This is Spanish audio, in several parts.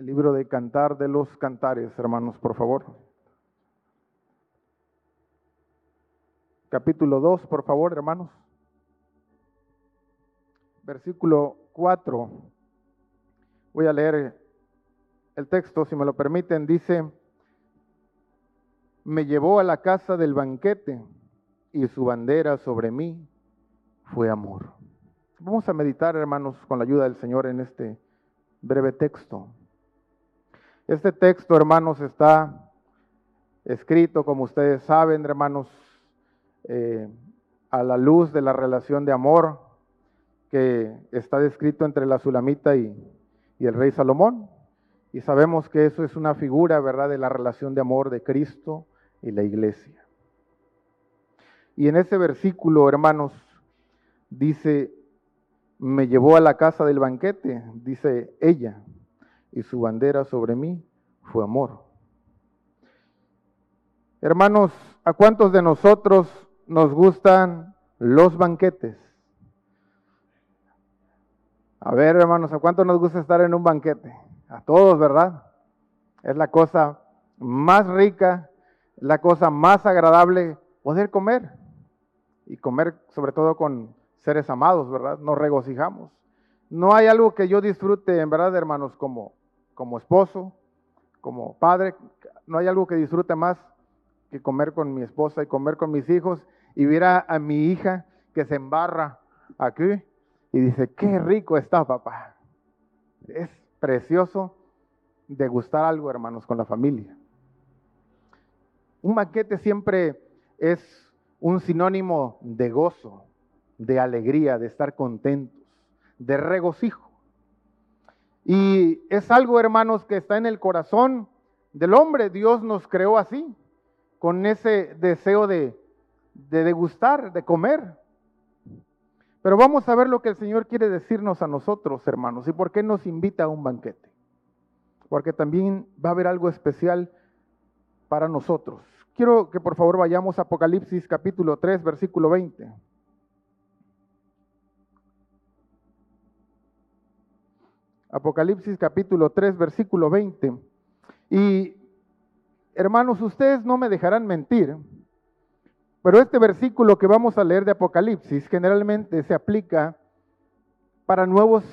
el libro de Cantar de los Cantares, hermanos, por favor. Capítulo 2, por favor, hermanos. Versículo 4. Voy a leer el texto, si me lo permiten. Dice, me llevó a la casa del banquete y su bandera sobre mí fue amor. Vamos a meditar, hermanos, con la ayuda del Señor en este breve texto. Este texto, hermanos, está escrito, como ustedes saben, hermanos, eh, a la luz de la relación de amor que está descrito entre la Sulamita y, y el rey Salomón. Y sabemos que eso es una figura, ¿verdad?, de la relación de amor de Cristo y la iglesia. Y en ese versículo, hermanos, dice, me llevó a la casa del banquete, dice ella, y su bandera sobre mí fue amor. Hermanos, ¿a cuántos de nosotros nos gustan los banquetes? A ver, hermanos, ¿a cuántos nos gusta estar en un banquete? A todos, ¿verdad? Es la cosa más rica, la cosa más agradable poder comer. Y comer sobre todo con seres amados, ¿verdad? Nos regocijamos. No hay algo que yo disfrute, en verdad, hermanos, como como esposo, como padre, no hay algo que disfrute más que comer con mi esposa y comer con mis hijos y ver a, mi hija que se embarra aquí y dice, qué rico está papá. Es precioso degustar algo, hermanos, con la familia. Un banquete siempre es un sinónimo de gozo, de alegría, de estar contentos, de regocijo. Y es algo, hermanos, que está en el corazón del hombre. Dios nos creó así, con ese deseo de, degustar, de comer. Pero vamos a ver lo que el Señor quiere decirnos a nosotros, hermanos, y por qué nos invita a un banquete. Porque también va a haber algo especial para nosotros. Quiero que por favor vayamos a Apocalipsis capítulo 3, versículo 20. Apocalipsis capítulo 3, versículo 20. Y hermanos, ustedes no me dejarán mentir, pero este versículo que vamos a leer de Apocalipsis generalmente se aplica para nuevos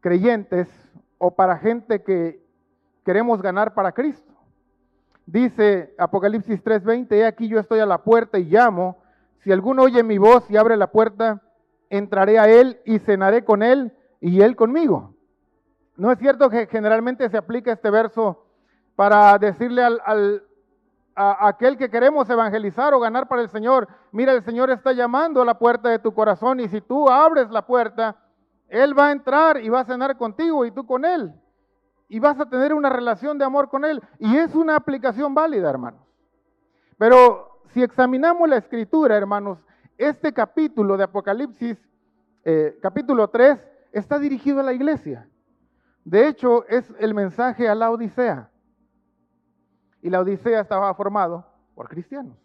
creyentes o para gente que queremos ganar para Cristo. Dice Apocalipsis 3:20, he aquí yo estoy a la puerta y llamo, si alguno oye mi voz y abre la puerta, entraré a él y cenaré con él y él conmigo. ¿No es cierto que generalmente se aplica este verso para decirle al, a aquel que queremos evangelizar o ganar para el Señor, mira, el Señor está llamando a la puerta de tu corazón y si tú abres la puerta, Él va a entrar y va a cenar contigo y tú con Él. Y vas a tener una relación de amor con Él. Y es una aplicación válida, hermanos. Pero si examinamos la escritura, hermanos, este capítulo de Apocalipsis, eh, capítulo 3, está dirigido a la iglesia. De hecho, es el mensaje a la Odisea. Y la Odisea estaba formado por cristianos.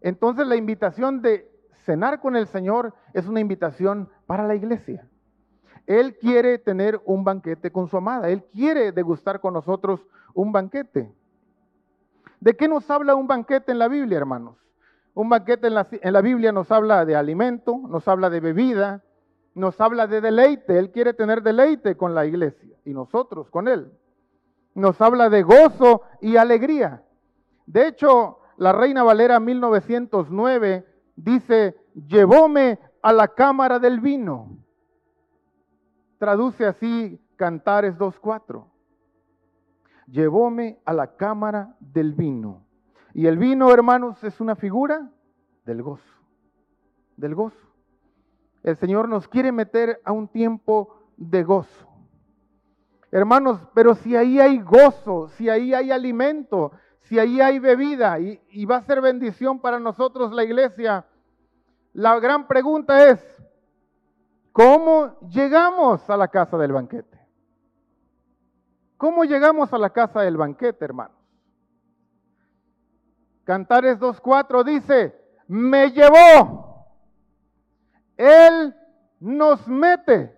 Entonces la invitación de cenar con el Señor es una invitación para la iglesia. Él quiere tener un banquete con su amada. Él quiere degustar con nosotros un banquete. ¿De qué nos habla un banquete en la Biblia, hermanos? Un banquete en la, en la Biblia nos habla de alimento, nos habla de bebida, nos habla de deleite. Él quiere tener deleite con la iglesia y nosotros con Él. Nos habla de gozo y alegría. De hecho, la Reina Valera 1909 dice, llevóme a la cámara del vino. Traduce así Cantares 2.4. Llevóme a la cámara del vino. Y el vino, hermanos, es una figura del gozo. Del gozo. El Señor nos quiere meter a un tiempo de gozo. Hermanos, pero si ahí hay gozo, si ahí hay alimento, si ahí hay bebida y, va a ser bendición para nosotros la iglesia, la gran pregunta es, ¿cómo llegamos a la casa del banquete? ¿Cómo llegamos a la casa del banquete, hermanos? Cantares 2.4 dice, me llevó él nos mete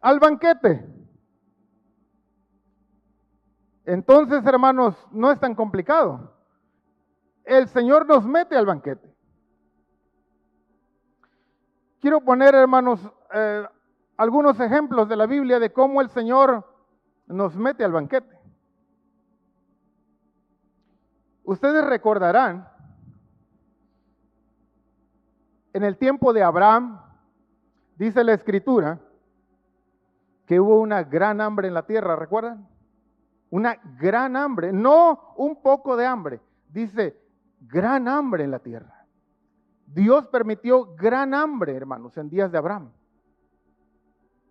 al banquete. Entonces, hermanos, no es tan complicado. El Señor nos mete al banquete. Quiero poner, hermanos, eh, algunos ejemplos de la Biblia de cómo el Señor nos mete al banquete. Ustedes recordarán, en el tiempo de Abraham, dice la escritura, que hubo una gran hambre en la tierra, ¿recuerdan? Una gran hambre, no un poco de hambre, dice gran hambre en la tierra. Dios permitió gran hambre, hermanos, en días de Abraham.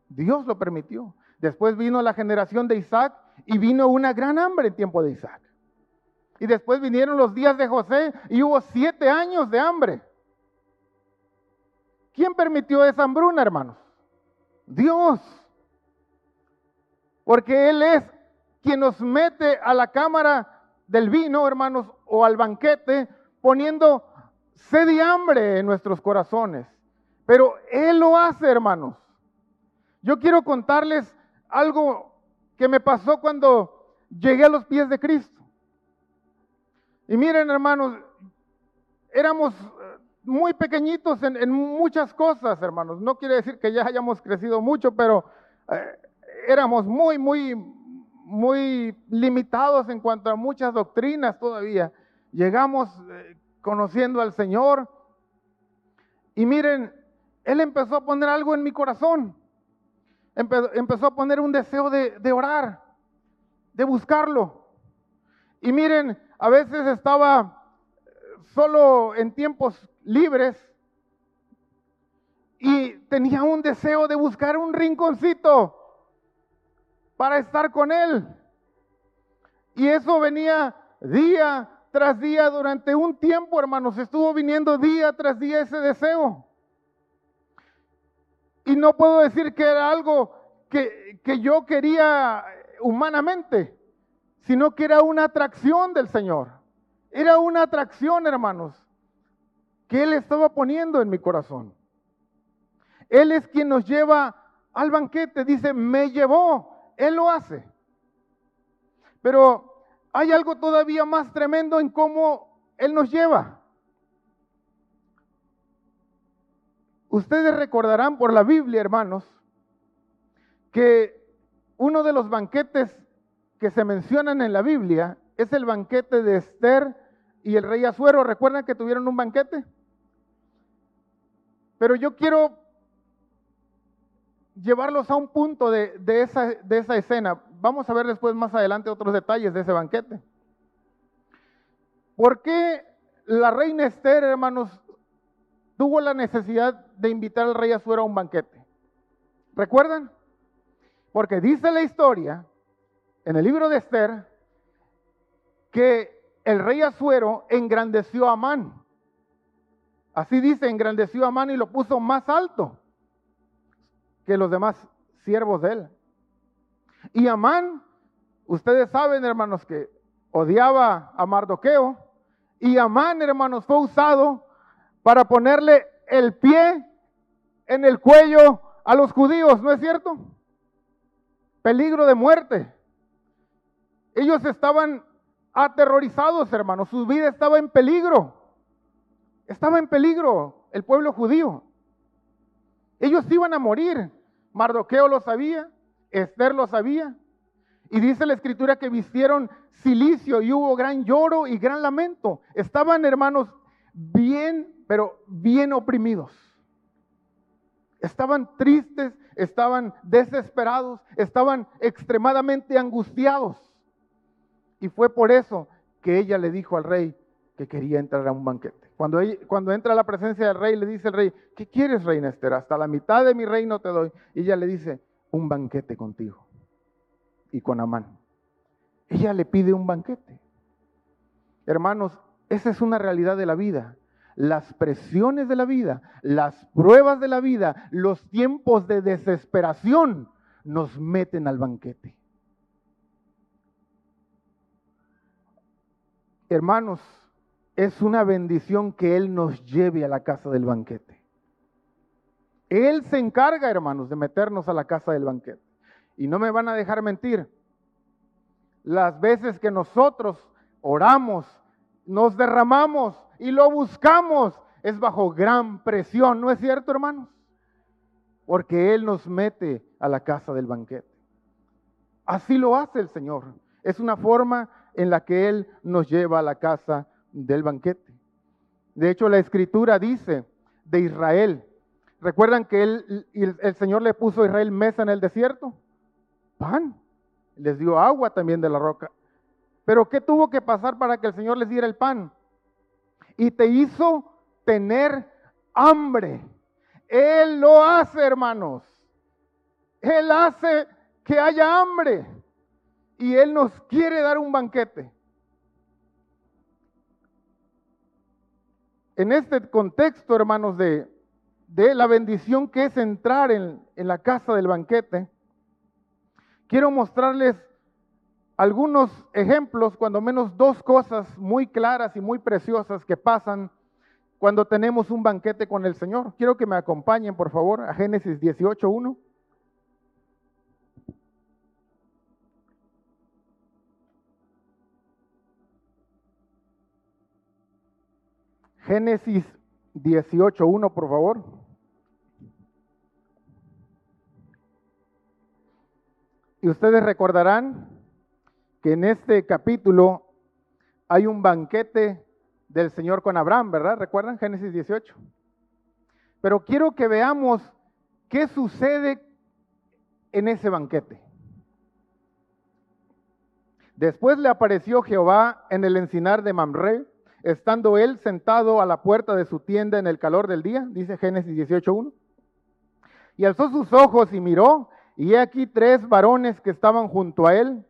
Dios lo permitió. Después vino la generación de Isaac y vino una gran hambre en tiempo de Isaac. Y después vinieron los días de José y hubo siete años de hambre. ¿Quién permitió esa hambruna, hermanos? Dios. Porque Él es quien nos mete a la cámara del vino, hermanos, o al banquete, poniendo sed y hambre en nuestros corazones. Pero Él lo hace, hermanos. Yo quiero contarles algo que me pasó cuando llegué a los pies de Cristo. Y miren, hermanos, éramos muy pequeñitos en, muchas cosas, hermanos. No quiere decir que ya hayamos crecido mucho, pero eh, éramos muy, muy, muy limitados en cuanto a muchas doctrinas todavía. Llegamos eh, conociendo al Señor y miren, Él empezó a poner algo en mi corazón. empezó a poner un deseo de, de orar, de buscarlo. Y miren, a veces estaba solo en tiempos libres y tenía un deseo de buscar un rinconcito para estar con Él. Y eso venía día tras día durante un tiempo, hermanos. Estuvo viniendo día tras día ese deseo. Y no puedo decir que era algo que, que yo quería humanamente, sino que era una atracción del Señor. Era una atracción, hermanos, que Él estaba poniendo en mi corazón. Él es quien nos lleva al banquete. Dice, me llevó. Él lo hace. Pero hay algo todavía más tremendo en cómo Él nos lleva. Ustedes recordarán por la Biblia, hermanos, que uno de los banquetes que se mencionan en la Biblia es el banquete de Esther y el rey Azuero. ¿Recuerdan que tuvieron un banquete? Pero yo quiero llevarlos a un punto de, esa, de esa escena. Vamos a ver después más adelante otros detalles de ese banquete. ¿Por qué la reina Esther, hermanos, tuvo la necesidad de invitar al rey Azuero a un banquete? ¿Recuerdan? Porque dice la historia en el libro de Esther que el rey Azuero engrandeció a Amán. Así dice, engrandeció a Amán y lo puso más alto que los demás siervos de él. Y Amán, ustedes saben, hermanos, que odiaba a Mardoqueo. Y Amán, hermanos, fue usado para ponerle el pie en el cuello a los judíos, ¿no es cierto? Peligro de muerte. Ellos estaban aterrorizados, hermanos. Su vida estaba en peligro. Estaba en peligro el pueblo judío. Ellos iban a morir. Mardoqueo lo sabía, Esther lo sabía. Y dice la escritura que vistieron silicio y hubo gran lloro y gran lamento. Estaban, hermanos, bien, pero bien oprimidos. Estaban tristes, estaban desesperados, estaban extremadamente angustiados. Y fue por eso que ella le dijo al rey que quería entrar a un banquete. Cuando, entra a la presencia del rey, le dice el rey, ¿qué quieres, reina Esther? Hasta la mitad de mi reino te doy. Y ella le dice, un banquete contigo y con Amán. Ella le pide un banquete. Hermanos, esa es una realidad de la vida. Las presiones de la vida, las pruebas de la vida, los tiempos de desesperación nos meten al banquete. Hermanos, es una bendición que Él nos lleve a la casa del banquete. Él se encarga, hermanos, de meternos a la casa del banquete. Y no me van a dejar mentir. las veces que nosotros oramos, nos derramamos y lo buscamos, es bajo gran presión, ¿no es cierto, hermanos? Porque Él nos mete a la casa del banquete. Así lo hace el Señor. Es una forma en la que Él nos lleva a la casa del banquete. De hecho, la escritura dice de Israel, ¿recuerdan que el, el Señor le puso a Israel mesa en el desierto? Pan. Les dio agua también de la roca. Pero ¿qué tuvo que pasar para que el Señor les diera el pan? Y te hizo tener hambre. Él lo hace, hermanos. Él hace que haya hambre. Y Él nos quiere dar un banquete. En este contexto, hermanos, de, de la bendición que es entrar en, en la casa del banquete, quiero mostrarles algunos ejemplos, cuando menos dos cosas muy claras y muy preciosas que pasan cuando tenemos un banquete con el Señor. Quiero que me acompañen, por favor, a Génesis 18.1. Génesis 18.1, por favor. Y ustedes recordarán que en este capítulo hay un banquete del Señor con Abraham, ¿verdad? ¿Recuerdan Génesis 18? Pero quiero que veamos qué sucede en ese banquete. Después le apareció Jehová en el encinar de Mamre, estando él sentado a la puerta de su tienda en el calor del día, dice Génesis 18.1. Y alzó sus ojos y miró, y he aquí tres varones que estaban junto a él,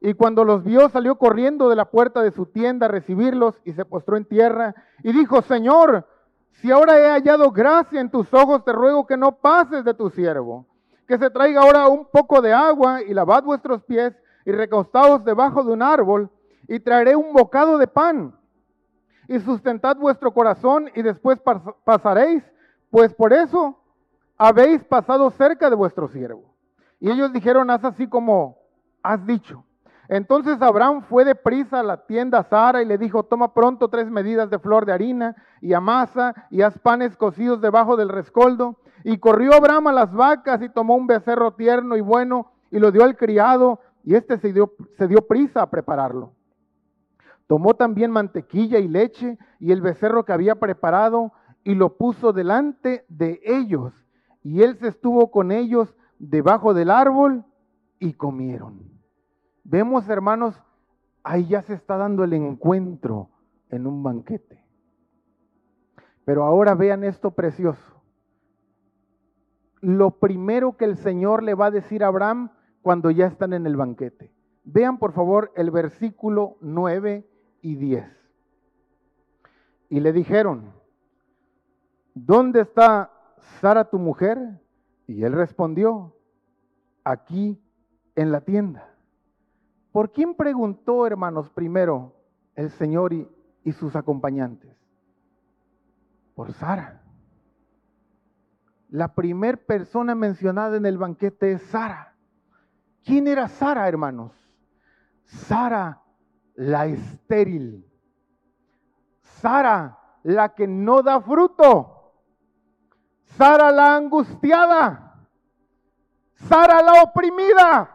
y cuando los vio, salió corriendo de la puerta de su tienda a recibirlos y se postró en tierra y dijo, Señor, si ahora he hallado gracia en tus ojos, te ruego que no pases de tu siervo, que se traiga ahora un poco de agua y lavad vuestros pies y recostaos debajo de un árbol y traeré un bocado de pan y sustentad vuestro corazón y después pasaréis, pues por eso habéis pasado cerca de vuestro siervo. Y ellos dijeron, haz así como has dicho. Entonces Abraham fue de prisa a la tienda Sara y le dijo, toma pronto tres medidas de flor de harina y amasa y haz panes cocidos debajo del rescoldo. Y corrió Abraham a las vacas y tomó un becerro tierno y bueno y lo dio al criado y éste se dio, se dio prisa a prepararlo. Tomó también mantequilla y leche y el becerro que había preparado y lo puso delante de ellos. Y él se estuvo con ellos debajo del árbol y comieron. Vemos, hermanos, ahí ya se está dando el encuentro en un banquete. Pero ahora vean esto precioso. Lo primero que el Señor le va a decir a Abraham cuando ya están en el banquete. Vean por favor el versículo 9 y 10. Y le dijeron, ¿dónde está Sara tu mujer? Y él respondió, aquí en la tienda. ¿Por quién preguntó, hermanos, primero el Señor y, y sus acompañantes? Por Sara. La primer persona mencionada en el banquete es Sara. ¿Quién era Sara, hermanos? Sara, la estéril. Sara, la que no da fruto. Sara, la angustiada. Sara, la oprimida.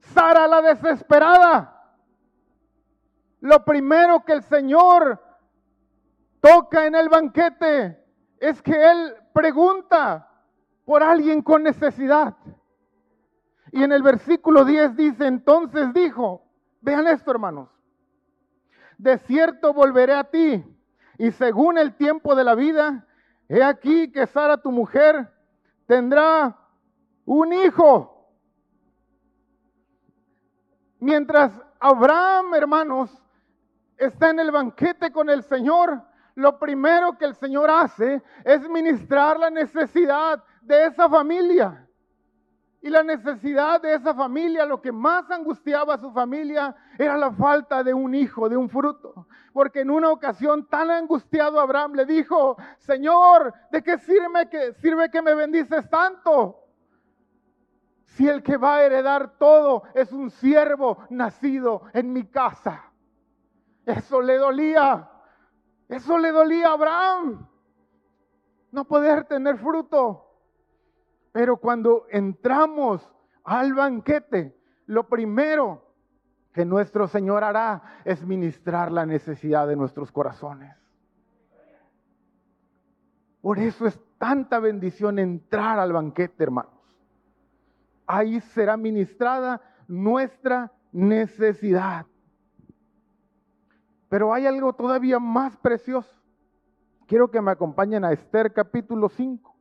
Sara la desesperada. Lo primero que el Señor toca en el banquete es que Él pregunta por alguien con necesidad. Y en el versículo 10 dice, entonces dijo, vean esto hermanos, de cierto volveré a ti y según el tiempo de la vida, he aquí que Sara tu mujer tendrá un hijo. Mientras Abraham, hermanos, está en el banquete con el Señor, lo primero que el Señor hace es ministrar la necesidad de esa familia. Y la necesidad de esa familia, lo que más angustiaba a su familia, era la falta de un hijo, de un fruto. Porque en una ocasión tan angustiado Abraham le dijo, Señor, ¿de qué sirve que, sirve que me bendices tanto? si el que va a heredar todo es un siervo nacido en mi casa? Eso le dolía. Eso le dolía a Abraham. No poder tener fruto. Pero cuando entramos al banquete, lo primero que nuestro Señor hará es ministrar la necesidad de nuestros corazones. Por eso es tanta bendición entrar al banquete, hermanos. Ahí será ministrada nuestra necesidad. Pero hay algo todavía más precioso. Quiero que me acompañen a Esther capítulo 5.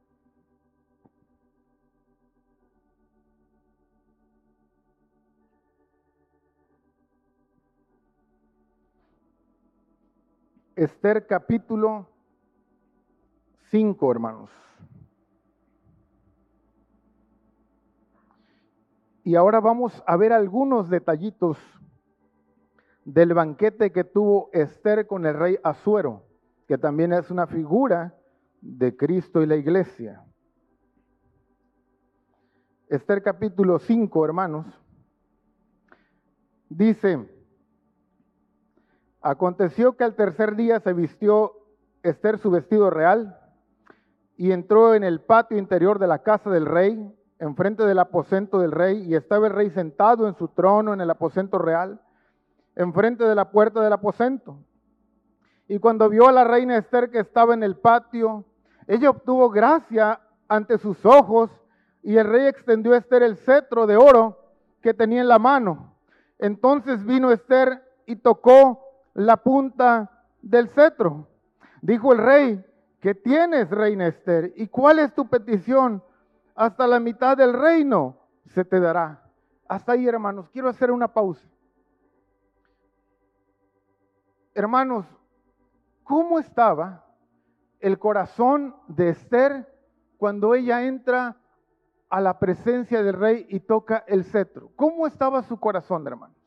Esther capítulo 5, hermanos. Y ahora vamos a ver algunos detallitos del banquete que tuvo Esther con el rey Azuero, que también es una figura de Cristo y la iglesia. Esther capítulo 5, hermanos, dice, aconteció que al tercer día se vistió Esther su vestido real y entró en el patio interior de la casa del rey, enfrente del aposento del rey, y estaba el rey sentado en su trono en el aposento real enfrente de la puerta del aposento. Y cuando vio a la reina Esther que estaba en el patio, ella obtuvo gracia ante sus ojos y el rey extendió a Esther el cetro de oro que tenía en la mano. Entonces vino Esther y tocó la punta del cetro. Dijo el rey, ¿qué tienes, reina Esther? ¿Y cuál es tu petición? Hasta la mitad del reino se te dará. Hasta ahí, hermanos, quiero hacer una pausa. Hermanos, ¿cómo estaba el corazón de Esther cuando ella entra a la presencia del rey y toca el cetro? ¿Cómo estaba su corazón, hermanos?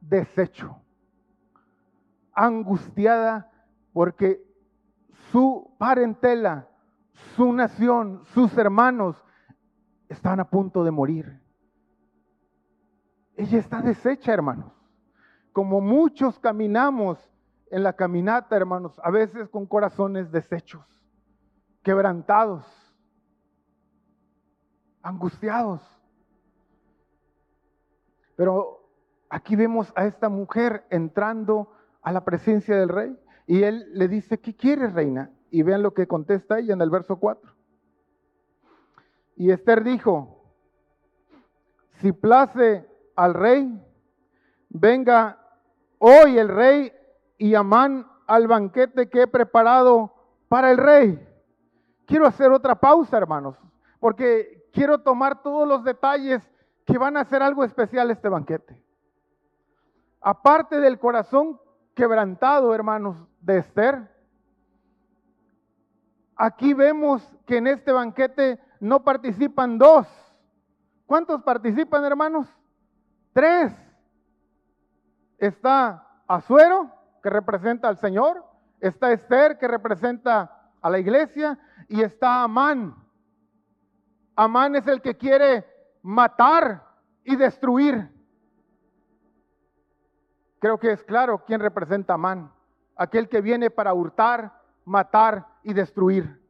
Deshecho, angustiada porque su parentela, su nación, sus hermanos están a punto de morir. Ella está deshecha, hermanos como muchos caminamos en la caminata, hermanos, a veces con corazones deshechos, quebrantados, angustiados. Pero aquí vemos a esta mujer entrando a la presencia del rey y él le dice, ¿qué quieres, reina? Y vean lo que contesta ella en el verso 4. Y Esther dijo, si place al rey, venga hoy el rey y Amán al banquete que he preparado para el rey. Quiero hacer otra pausa, hermanos, porque quiero tomar todos los detalles que van a hacer algo especial este banquete. Aparte del corazón quebrantado, hermanos, de Esther, aquí vemos que en este banquete no participan dos. ¿Cuántos participan, hermanos? Tres. Está Azuero, que representa al Señor, está Esther, que representa a la iglesia, y está Amán. Amán es el que quiere matar y destruir. Creo que es claro quién representa a Amán, aquel que viene para hurtar, matar y destruir.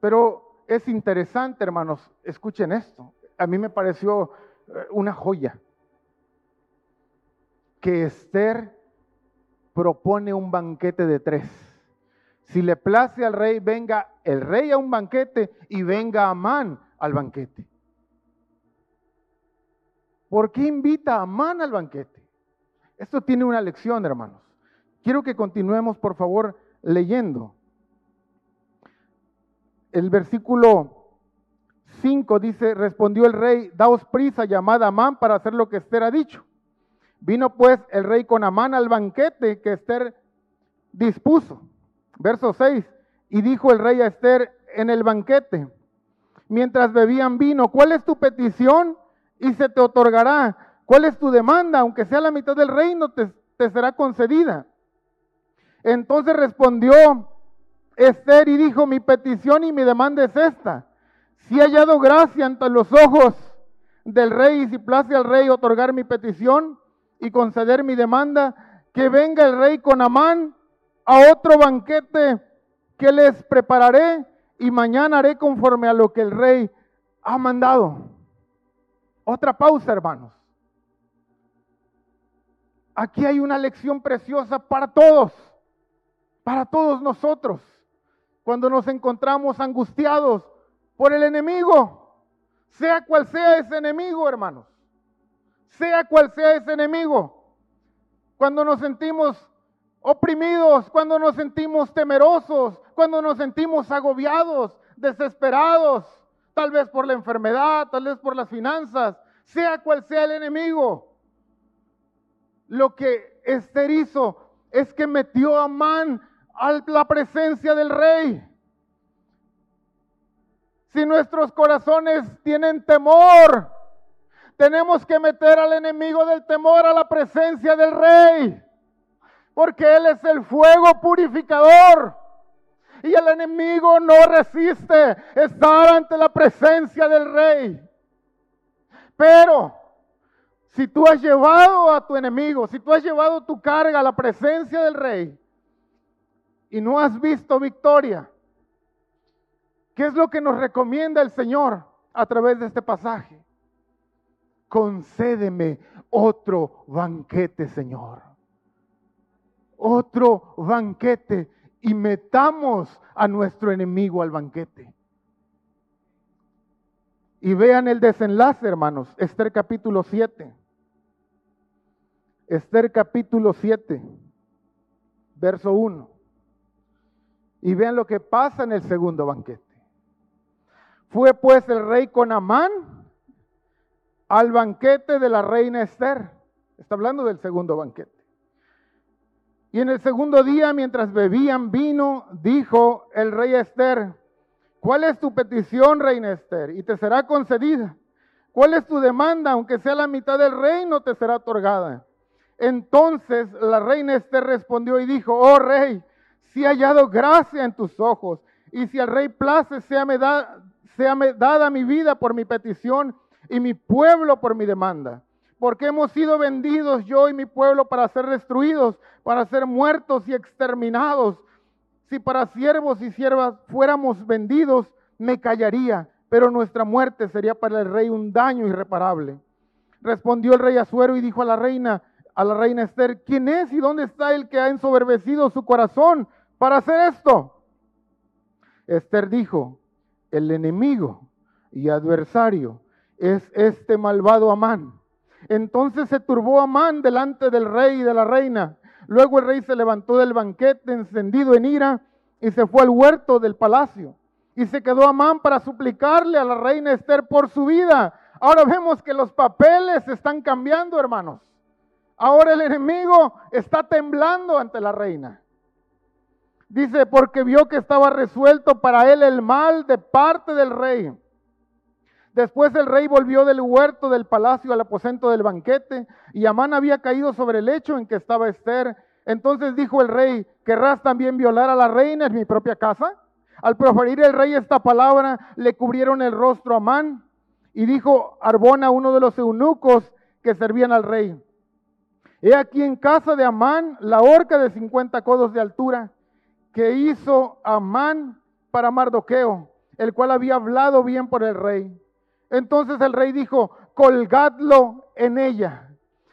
Pero es interesante, hermanos, escuchen esto. A mí me pareció eh, una joya que Esther propone un banquete de tres. Si le place al rey, venga el rey a un banquete y venga Amán al banquete. ¿Por qué invita a Amán al banquete? Esto tiene una lección, hermanos. Quiero que continuemos, por favor, leyendo. El versículo 5 dice, respondió el rey, daos prisa, llamad a Amán para hacer lo que Esther ha dicho. Vino pues el rey con Amán al banquete que Esther dispuso. Verso 6. Y dijo el rey a Esther en el banquete, mientras bebían vino, ¿cuál es tu petición? Y se te otorgará. ¿Cuál es tu demanda? Aunque sea la mitad del reino, te, será concedida. Entonces respondió Esther y dijo, mi petición y mi demanda es esta. si he hallado gracia ante los ojos del rey y si place al rey otorgar mi petición y conceder mi demanda, que venga el rey con Amán a otro banquete que les prepararé y mañana haré conforme a lo que el rey ha mandado. Otra pausa, hermanos. Aquí hay una lección preciosa para todos, para todos nosotros, cuando nos encontramos angustiados por el enemigo, sea cual sea ese enemigo, hermanos, sea cual sea ese enemigo, cuando nos sentimos oprimidos, cuando nos sentimos temerosos, cuando nos sentimos agobiados, desesperados, tal vez por la enfermedad, tal vez por las finanzas, sea cual sea el enemigo. Lo que Esther hizo es que metió a Man a la presencia del rey. Si nuestros corazones tienen temor, tenemos que meter al enemigo del temor a la presencia del rey, porque Él es el fuego purificador. Y el enemigo no resiste estar ante la presencia del rey. Pero si tú has llevado a tu enemigo, si tú has llevado tu carga a la presencia del rey y no has visto victoria, ¿qué es lo que nos recomienda el Señor a través de este pasaje? Concédeme otro banquete, Señor. Otro banquete y metamos a nuestro enemigo al banquete. Y vean el desenlace, hermanos. Esther capítulo 7. Esther capítulo 7, verso 1. Y vean lo que pasa en el segundo banquete. Fue pues el rey con Amán al banquete de la reina Esther. Está hablando del segundo banquete. Y en el segundo día, mientras bebían vino, dijo el rey Esther, ¿cuál es tu petición, reina Esther? Y te será concedida. ¿Cuál es tu demanda? Aunque sea la mitad del reino, te será otorgada. Entonces la reina Esther respondió y dijo, oh rey, si he hallado gracia en tus ojos, y si al rey place, sea me, da, sea me dada mi vida por mi petición y mi pueblo por mi demanda porque hemos sido vendidos yo y mi pueblo para ser destruidos, para ser muertos y exterminados. Si para siervos y siervas fuéramos vendidos, me callaría, pero nuestra muerte sería para el rey un daño irreparable. Respondió el rey Azuero y dijo a la reina, a la reina Esther, ¿quién es y dónde está el que ha ensoberbecido su corazón para hacer esto? Esther dijo, el enemigo y adversario es este malvado Amán entonces se turbó Amán delante del rey y de la reina. Luego el rey se levantó del banquete encendido en ira y se fue al huerto del palacio. Y se quedó Amán para suplicarle a la reina Esther por su vida. Ahora vemos que los papeles están cambiando, hermanos. Ahora el enemigo está temblando ante la reina. Dice, porque vio que estaba resuelto para él el mal de parte del rey. Después el rey volvió del huerto del palacio al aposento del banquete, y Amán había caído sobre el lecho en que estaba Esther. Entonces dijo el rey, ¿querrás también violar a la reina en mi propia casa? Al proferir el rey esta palabra, le cubrieron el rostro a Amán, y dijo Arbona, uno de los eunucos que servían al rey, He aquí en casa de Amán la horca de 50 codos de altura que hizo Amán para Mardoqueo, el cual había hablado bien por el rey. Entonces el rey dijo, colgadlo en ella.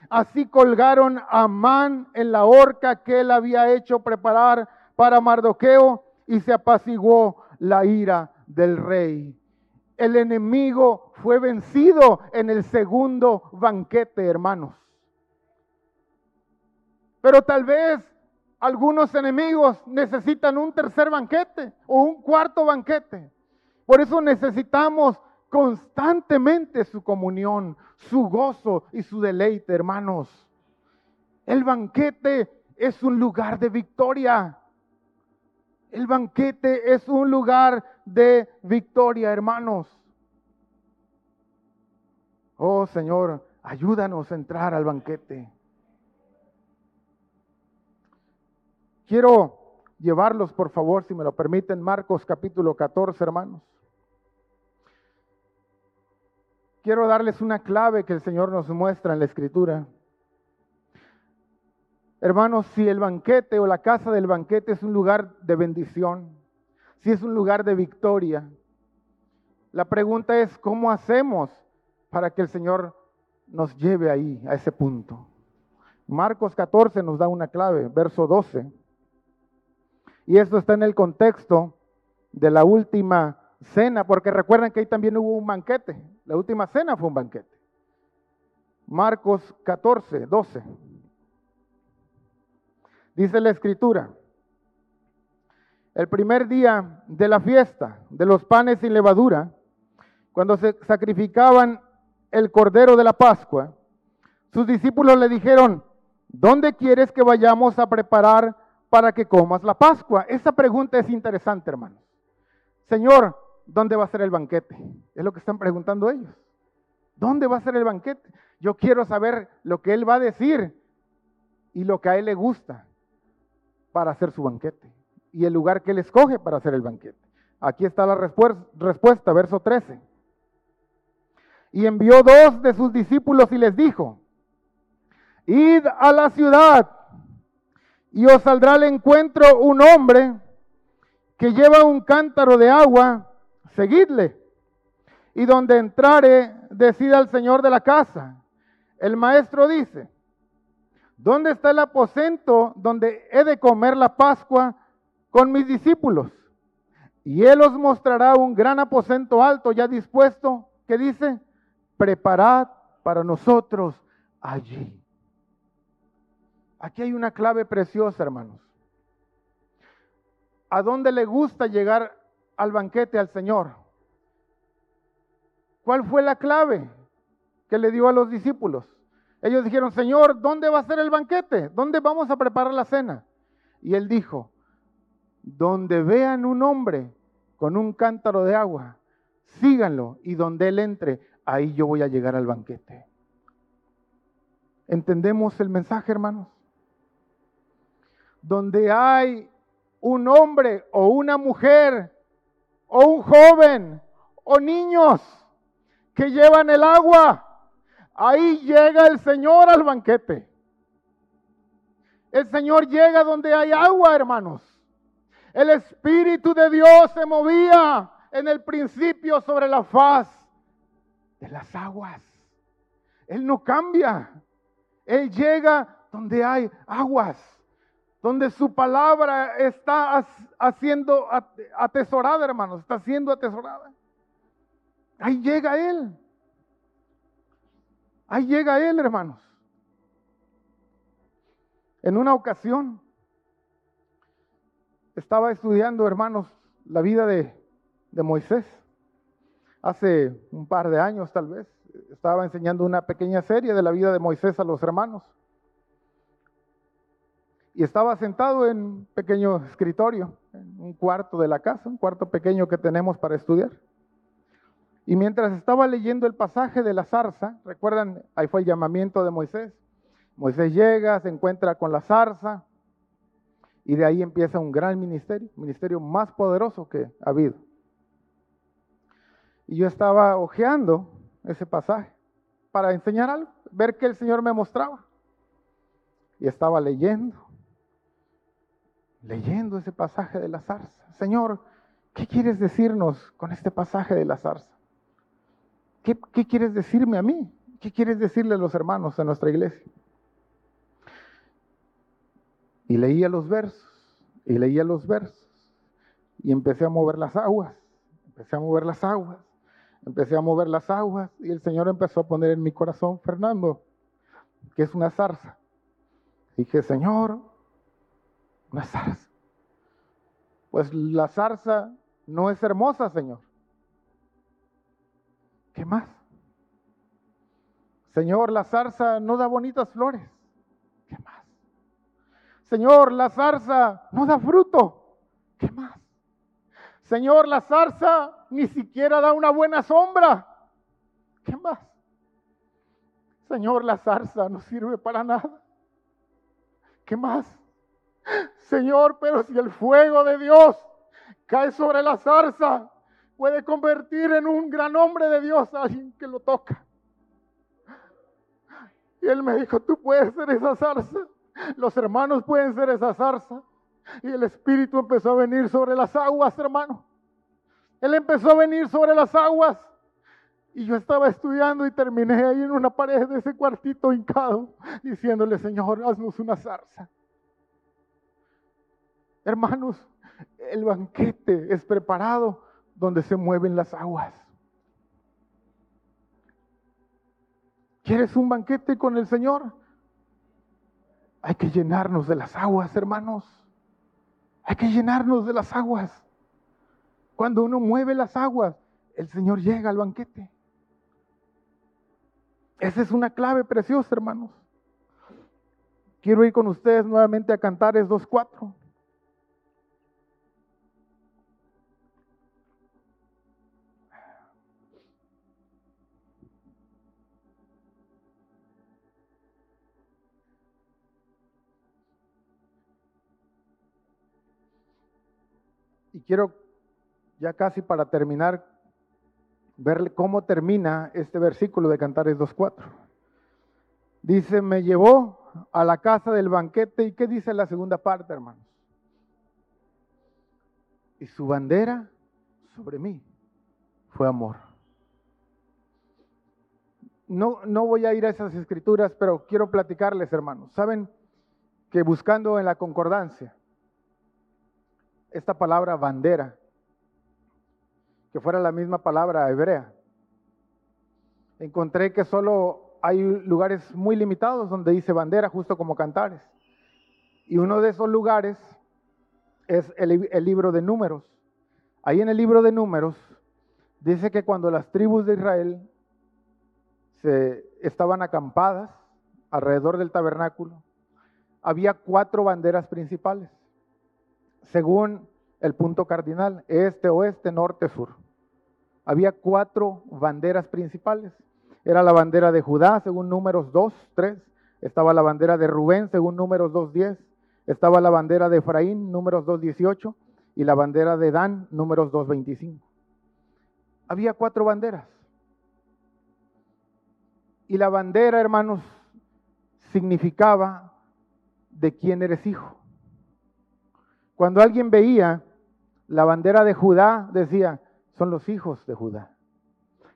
Así colgaron a Amán en la horca que él había hecho preparar para Mardoqueo y se apaciguó la ira del rey. El enemigo fue vencido en el segundo banquete, hermanos. Pero tal vez algunos enemigos necesitan un tercer banquete o un cuarto banquete. Por eso necesitamos constantemente su comunión, su gozo y su deleite, hermanos. El banquete es un lugar de victoria. El banquete es un lugar de victoria, hermanos. Oh Señor, ayúdanos a entrar al banquete. Quiero llevarlos, por favor, si me lo permiten, Marcos capítulo 14, hermanos. Quiero darles una clave que el Señor nos muestra en la Escritura. Hermanos, si el banquete o la casa del banquete es un lugar de bendición, si es un lugar de victoria, la pregunta es, ¿cómo hacemos para que el Señor nos lleve ahí, a ese punto? Marcos 14 nos da una clave, verso 12. Y esto está en el contexto de la última cena, porque recuerden que ahí también hubo un banquete. La última cena fue un banquete. Marcos 14, 12. Dice la escritura, el primer día de la fiesta de los panes sin levadura, cuando se sacrificaban el cordero de la Pascua, sus discípulos le dijeron, ¿dónde quieres que vayamos a preparar para que comas la Pascua? Esa pregunta es interesante, hermanos. Señor, ¿dónde va a ser el banquete? Es lo que están preguntando ellos. ¿Dónde va a ser el banquete? Yo quiero saber lo que Él va a decir y lo que a Él le gusta para hacer su banquete y el lugar que Él escoge para hacer el banquete. Aquí está la respuesta, verso 13. Y envió dos de sus discípulos y les dijo, id a la ciudad y os saldrá al encuentro un hombre que lleva un cántaro de agua, seguidle. Y donde entrare, decida al señor de la casa. El maestro dice, ¿dónde está el aposento donde he de comer la Pascua con mis discípulos? Y él os mostrará un gran aposento alto ya dispuesto, que dice, preparad para nosotros allí. Aquí hay una clave preciosa, hermanos a dónde le gusta llegar al banquete al Señor. ¿Cuál fue la clave que le dio a los discípulos? Ellos dijeron, Señor, ¿dónde va a ser el banquete? ¿Dónde vamos a preparar la cena? Y él dijo, donde vean un hombre con un cántaro de agua, síganlo y donde él entre, ahí yo voy a llegar al banquete. ¿Entendemos el mensaje, hermanos? Donde hay un hombre o una mujer o un joven o niños que llevan el agua, ahí llega el Señor al banquete. El Señor llega donde hay agua, hermanos. El Espíritu de Dios se movía en el principio sobre la faz de las aguas. Él no cambia. Él llega donde hay aguas donde su palabra está haciendo atesorada, hermanos, está siendo atesorada. Ahí llega Él. Ahí llega Él, hermanos. En una ocasión estaba estudiando, hermanos, la vida de, de Moisés. Hace un par de años tal vez, estaba enseñando una pequeña serie de la vida de Moisés a los hermanos y estaba sentado en un pequeño escritorio, en un cuarto de la casa, un cuarto pequeño que tenemos para estudiar. Y mientras estaba leyendo el pasaje de la zarza, recuerdan, ahí fue el llamamiento de Moisés. Moisés llega, se encuentra con la zarza y de ahí empieza un gran ministerio, ministerio más poderoso que ha habido. Y yo estaba hojeando ese pasaje para enseñar algo, ver qué el Señor me mostraba. Y estaba leyendo leyendo ese pasaje de la zarza. Señor, ¿qué quieres decirnos con este pasaje de la zarza? ¿Qué, quieres decirme a mí? ¿Qué quieres decirle a los hermanos de nuestra iglesia? Y leía los versos, y leía los versos, y empecé a mover las aguas, empecé a mover las aguas, empecé a mover las aguas, y el Señor empezó a poner en mi corazón, Fernando, que es una zarza. dije, Señor, una zarza. Pues la zarza no es hermosa, Señor. ¿Qué más? Señor, la zarza no da bonitas flores. ¿Qué más? Señor, la zarza no da fruto. ¿Qué más? Señor, la zarza ni siquiera da una buena sombra. ¿Qué más? Señor, la zarza no sirve para nada. ¿Qué más? Señor, pero si el fuego de Dios cae sobre la zarza, puede convertir en un gran hombre de Dios a alguien que lo toca. Y él me dijo, tú puedes ser esa zarza. Los hermanos pueden ser esa zarza. Y el Espíritu empezó a venir sobre las aguas, hermano. Él empezó a venir sobre las aguas. Y yo estaba estudiando y terminé ahí en una pared de ese cuartito hincado, diciéndole, Señor, haznos una zarza. Hermanos, el banquete es preparado donde se mueven las aguas. ¿Quieres un banquete con el Señor? Hay que llenarnos de las aguas, hermanos. Hay que llenarnos de las aguas. Cuando uno mueve las aguas, el Señor llega al banquete. Esa es una clave preciosa, hermanos. Quiero ir con ustedes nuevamente a Cantares 2.4. quiero, ya casi para terminar, ver cómo termina este versículo de Cantares 2.4. Dice, me llevó a la casa del banquete. ¿Y qué dice la segunda parte, hermanos? Y su bandera sobre mí fue amor. No, no voy a ir a esas escrituras, pero quiero platicarles, hermanos. Saben que buscando en la concordancia, esta palabra bandera que fuera la misma palabra hebrea. Encontré que solo hay lugares muy limitados donde dice bandera, justo como cantares. Y uno de esos lugares es el, libro de números. Ahí en el libro de números dice que cuando las tribus de Israel se estaban acampadas alrededor del tabernáculo, había cuatro banderas principales, según el punto cardinal, este, oeste, norte, sur había cuatro banderas principales. Era la bandera de Judá, según números 2, 3. Estaba la bandera de Rubén, según números 2, 10. Estaba la bandera de Efraín, números 2, 18. Y la bandera de Dan, números 2, 25. Había cuatro banderas. Y la bandera, hermanos, significaba de quién eres hijo. Cuando alguien veía la bandera de Judá, decía, son los hijos de Judá.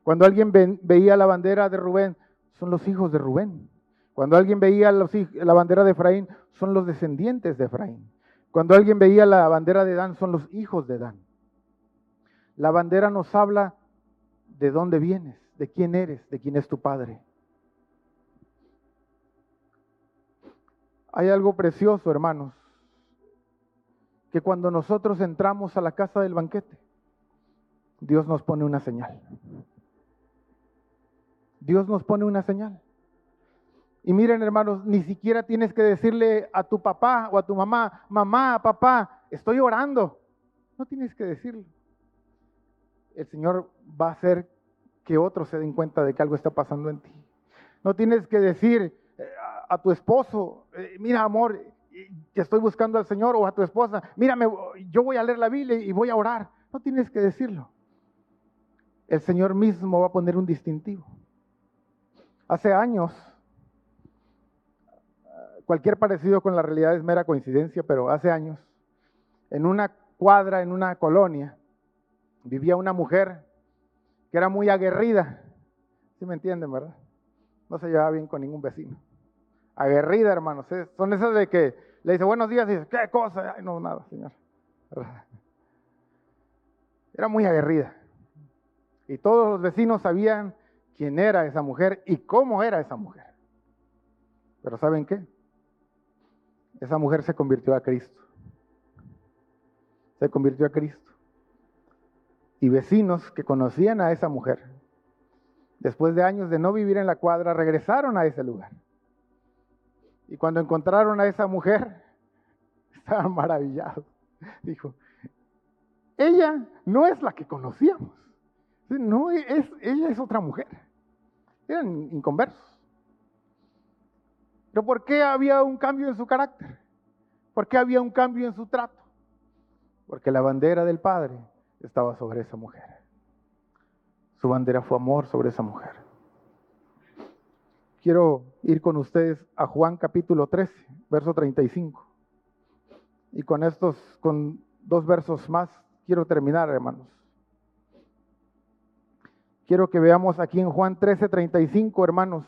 Cuando alguien veía la bandera de Rubén, son los hijos de Rubén. Cuando alguien veía la bandera de Efraín, son los descendientes de Efraín. Cuando alguien veía la bandera de Dan, son los hijos de Dan. La bandera nos habla de dónde vienes, de quién eres, de quién es tu padre. Hay algo precioso, hermanos, que cuando nosotros entramos a la casa del banquete, Dios nos pone una señal. Dios nos pone una señal. Y miren, hermanos, ni siquiera tienes que decirle a tu papá o a tu mamá, mamá, papá, estoy orando. No tienes que decirlo. El Señor va a hacer que otros se den cuenta de que algo está pasando en ti. No tienes que decir eh, a, tu esposo, eh, mira, amor, estoy buscando al Señor, o a tu esposa, mírame, yo voy a leer la Biblia y voy a orar. No tienes que decirlo el Señor mismo va a poner un distintivo. Hace años, cualquier parecido con la realidad es mera coincidencia, pero hace años, en una cuadra, en una colonia, vivía una mujer que era muy aguerrida. ¿Sí me entienden, verdad? No se llevaba bien con ningún vecino. Aguerrida, hermanos. Son esas de que le dice buenos días y dice, ¿qué cosa? Ay, no, nada, señor. Era muy aguerrida. Y todos los vecinos sabían quién era esa mujer y cómo era esa mujer. Pero ¿saben qué? Esa mujer se convirtió a Cristo. Se convirtió a Cristo. Y vecinos que conocían a esa mujer, después de años de no vivir en la cuadra, regresaron a ese lugar. Y cuando encontraron a esa mujer, estaban maravillados. Dijo, ella no es la que conocíamos. No, ella es otra mujer. Eran inconversos. Pero ¿por qué había un cambio en su carácter? ¿Por qué había un cambio en su trato? Porque la bandera del Padre estaba sobre esa mujer. Su bandera fue amor sobre esa mujer. Quiero ir con ustedes a Juan capítulo 13, verso 35. Y con estos, con dos versos más, quiero terminar, hermanos. Quiero que veamos aquí en Juan 13, 35, hermanos.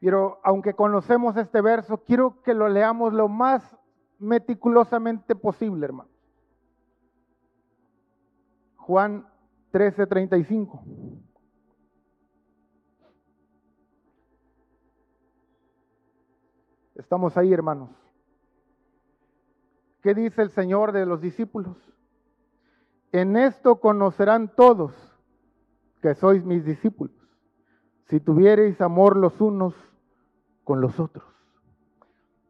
Quiero, aunque conocemos este verso, quiero que lo leamos lo más meticulosamente posible, hermano. Juan 13, 35. Estamos ahí, hermanos. ¿Qué dice el Señor de los discípulos? En esto conocerán todos que sois mis discípulos, si tuviereis amor los unos con los otros.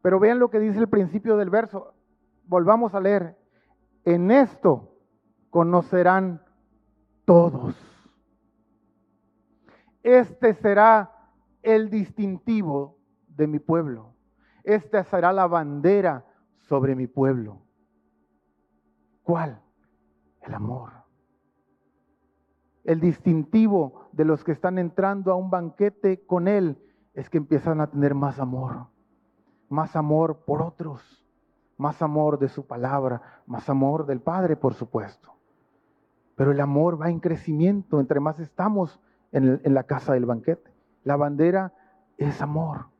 Pero vean lo que dice el principio del verso. Volvamos a leer. En esto conocerán todos. Este será el distintivo de mi pueblo. Esta será la bandera sobre mi pueblo. ¿Cuál? El amor. El distintivo de los que están entrando a un banquete con Él es que empiezan a tener más amor, más amor por otros, más amor de su palabra, más amor del Padre, por supuesto. Pero el amor va en crecimiento entre más estamos en, en la casa del banquete. La bandera es amor.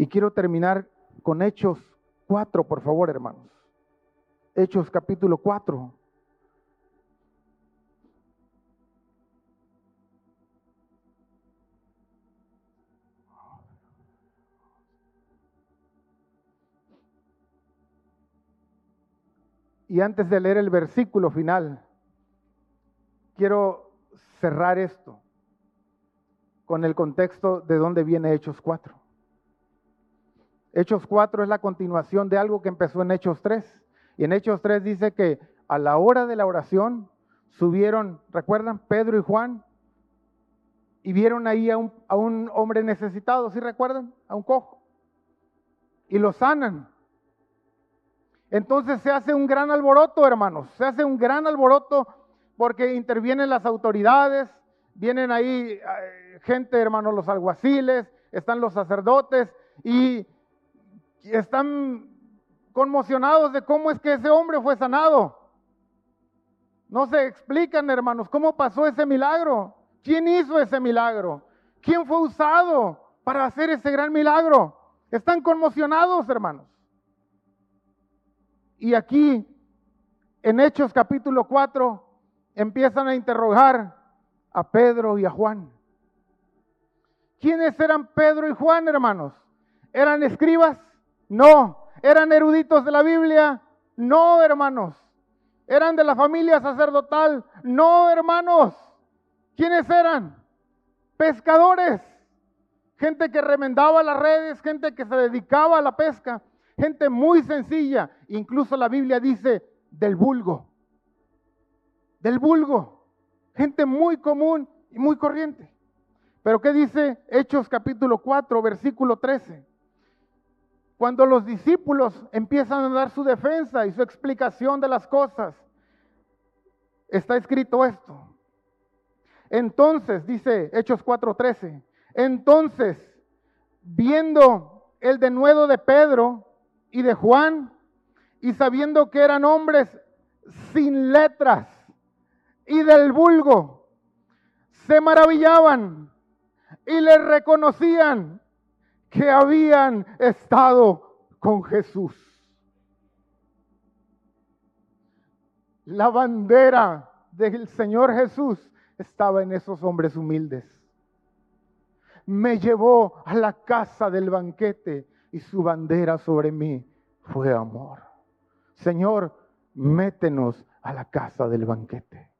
Y quiero terminar con Hechos 4, por favor, hermanos. Hechos capítulo 4. Y antes de leer el versículo final, quiero cerrar esto con el contexto de dónde viene Hechos 4. Hechos 4 es la continuación de algo que empezó en Hechos 3. Y en Hechos 3 dice que a la hora de la oración subieron, ¿recuerdan? Pedro y Juan. Y vieron ahí a un, a un hombre necesitado, ¿sí recuerdan? A un cojo. Y lo sanan. Entonces se hace un gran alboroto, hermanos. Se hace un gran alboroto porque intervienen las autoridades, vienen ahí eh, gente, hermanos, los alguaciles, están los sacerdotes y están conmocionados de cómo es que ese hombre fue sanado. No se explican, hermanos, cómo pasó ese milagro. ¿Quién hizo ese milagro? ¿Quién fue usado para hacer ese gran milagro? Están conmocionados, hermanos. Y aquí, en Hechos capítulo 4, empiezan a interrogar a Pedro y a Juan. ¿Quiénes eran Pedro y Juan, hermanos? ¿Eran escribas? No. ¿Eran eruditos de la Biblia? No, hermanos. ¿Eran de la familia sacerdotal? No, hermanos. ¿Quiénes eran? Pescadores. Gente que remendaba las redes, gente que se dedicaba a la pesca. Gente muy sencilla. Incluso la Biblia dice del vulgo. Del vulgo. Gente muy común y muy corriente. Pero ¿qué dice Hechos capítulo 4, versículo 13? Cuando los discípulos empiezan a dar su defensa y su explicación de las cosas, está escrito esto. Entonces, dice Hechos 4:13, entonces, viendo el denuedo de Pedro y de Juan, y sabiendo que eran hombres sin letras y del vulgo, se maravillaban y les reconocían que habían estado con Jesús. La bandera del Señor Jesús estaba en esos hombres humildes. Me llevó a la casa del banquete y su bandera sobre mí fue amor. Señor, métenos a la casa del banquete.